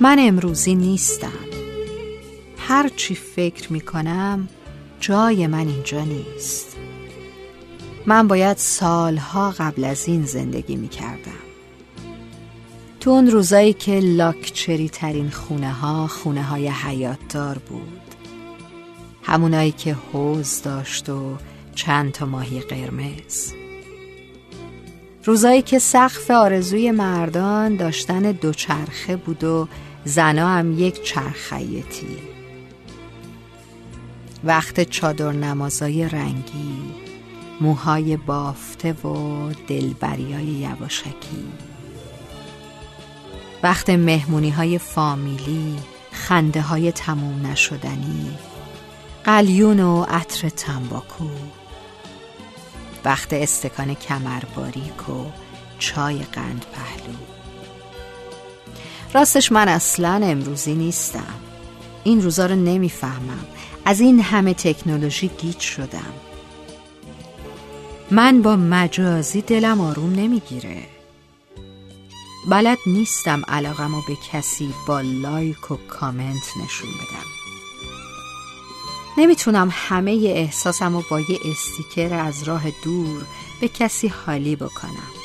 من امروزی نیستم. هر چی فکر می کنم جای من اینجا نیست. من باید سالها قبل از این زندگی می کردم تو اون روزایی که لاکچری ترین خونه ها خونه های حیاتدار بود. همونایی که حوز داشت و چند تا ماهی قرمز. روزایی که سقف آرزوی مردان داشتن دوچرخه بود و زنا هم یک چرخیتی وقت چادر نمازای رنگی موهای بافته و دلبریای یواشکی. وقت مهمونی های فامیلی خنده های تموم نشدنی قلیون و عطر تنباکو. وقت استکان کمر باریک و چای قند پهلو. راستش من اصلا امروزی نیستم. این روزا رو نمی‌فهمم. از این همه تکنولوژی گیج شدم. من با مجازی دلم آروم نمی‌گیره. بلد نیستم علاقم رو به کسی با لایک و کامنت نشون بدم. نمی‌تونم همه احساسم رو با یه استیکر از راه دور به کسی حالی بکنم.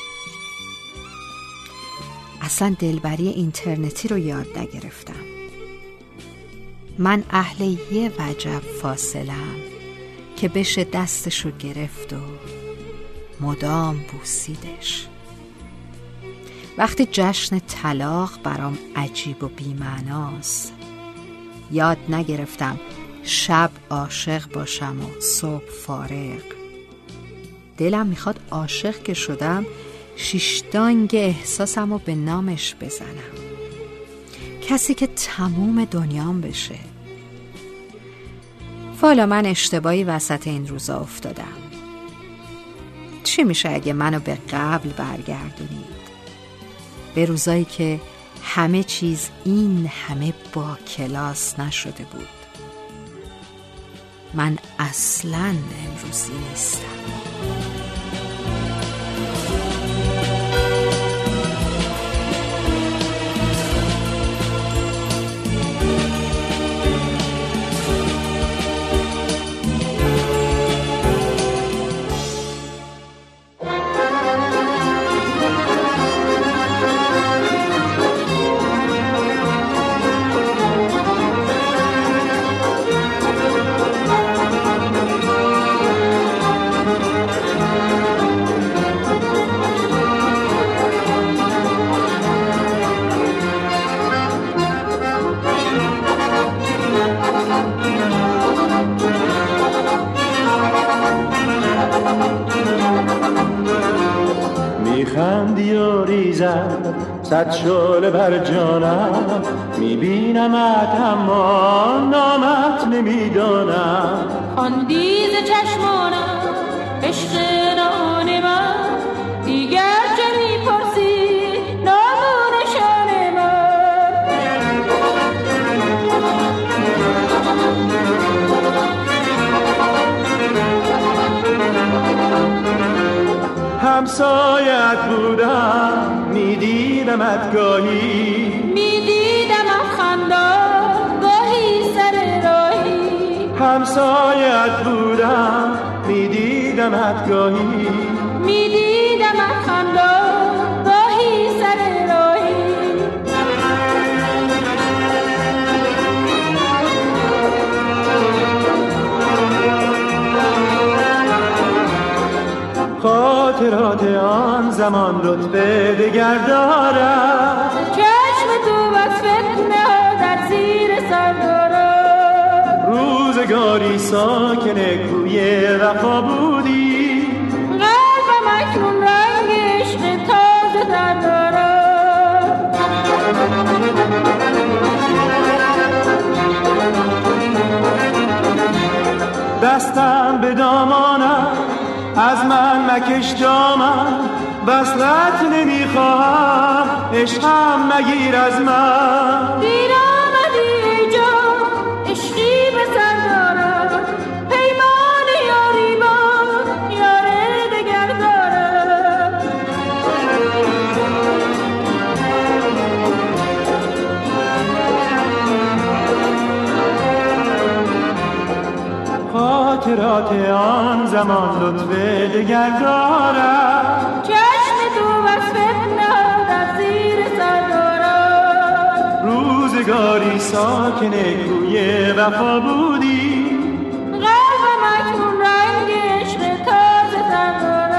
اصلا دلبری اینترنتی رو یاد نگرفتم. من اهل یه وجب فاصلم که بشه دستشو گرفت و مدام بوسیدش. وقتی جشن طلاق برام عجیب و بیمعناست یاد نگرفتم شب عاشق باشم و صبح فارغ. دلم می‌خواد عاشق که شدم شیشتانگ احساسم رو به نامش بزنم. کسی که تموم دنیام بشه. والا من اشتباهی وسط این روزا افتادم. چی میشه اگه منو به قبل برگردونید؟ به روزایی که همه چیز این همه با کلاس نشده بود. من اصلا امروزی نیستم. میخندی و ریزم صد شله بر جانم. میبینمت اما نامت نمی‌دانم. آن دیز چشمانم عشق نان من. بودم میدیدمت گاهی می‌دیدم خندان گاهی سر راهی. همسایت بودم میدیدمت گاهی می‌دیدم خندان خاطرات آن زمان لطف دگر دارد. چشم تو بس فتنه در زیر سر دارد. روزگاری ساکن کوی وفا بودی. از من مکش دامن وصلت نمی‌خواهم عشقم مگیر از من. خاطرات آن زمان لطف دگر دارم چشم تو وصفت در زیر سر روزگاری ساکن کوی وفا بودی. قلب مکنون رنگ عشق تازه در دارم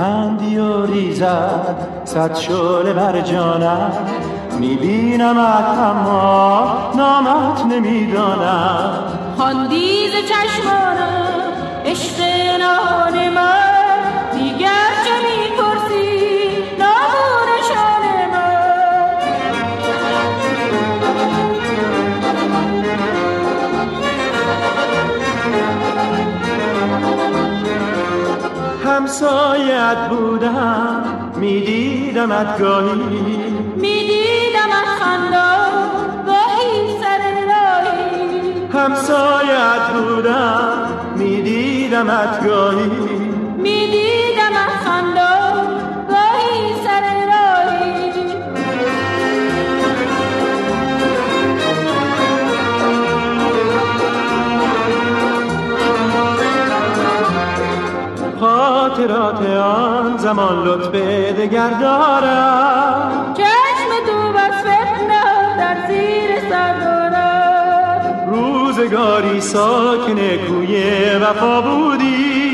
میخندی و ریزد صد شعله بر جانم. میبینمت اما نامت نمی‌دانم. خاندیز چشمانم همسایت بودم میدیدمت گاهی. می‌دیدم از خندان گاهی سر راهی. همسایت بودم میدیدمت گاهی. می‌دیدم خاطرات آن زمان لطف دگر دارم چشم تو وصفت در زیر سر دارم روزگاری ساکن کوی وفا بودی.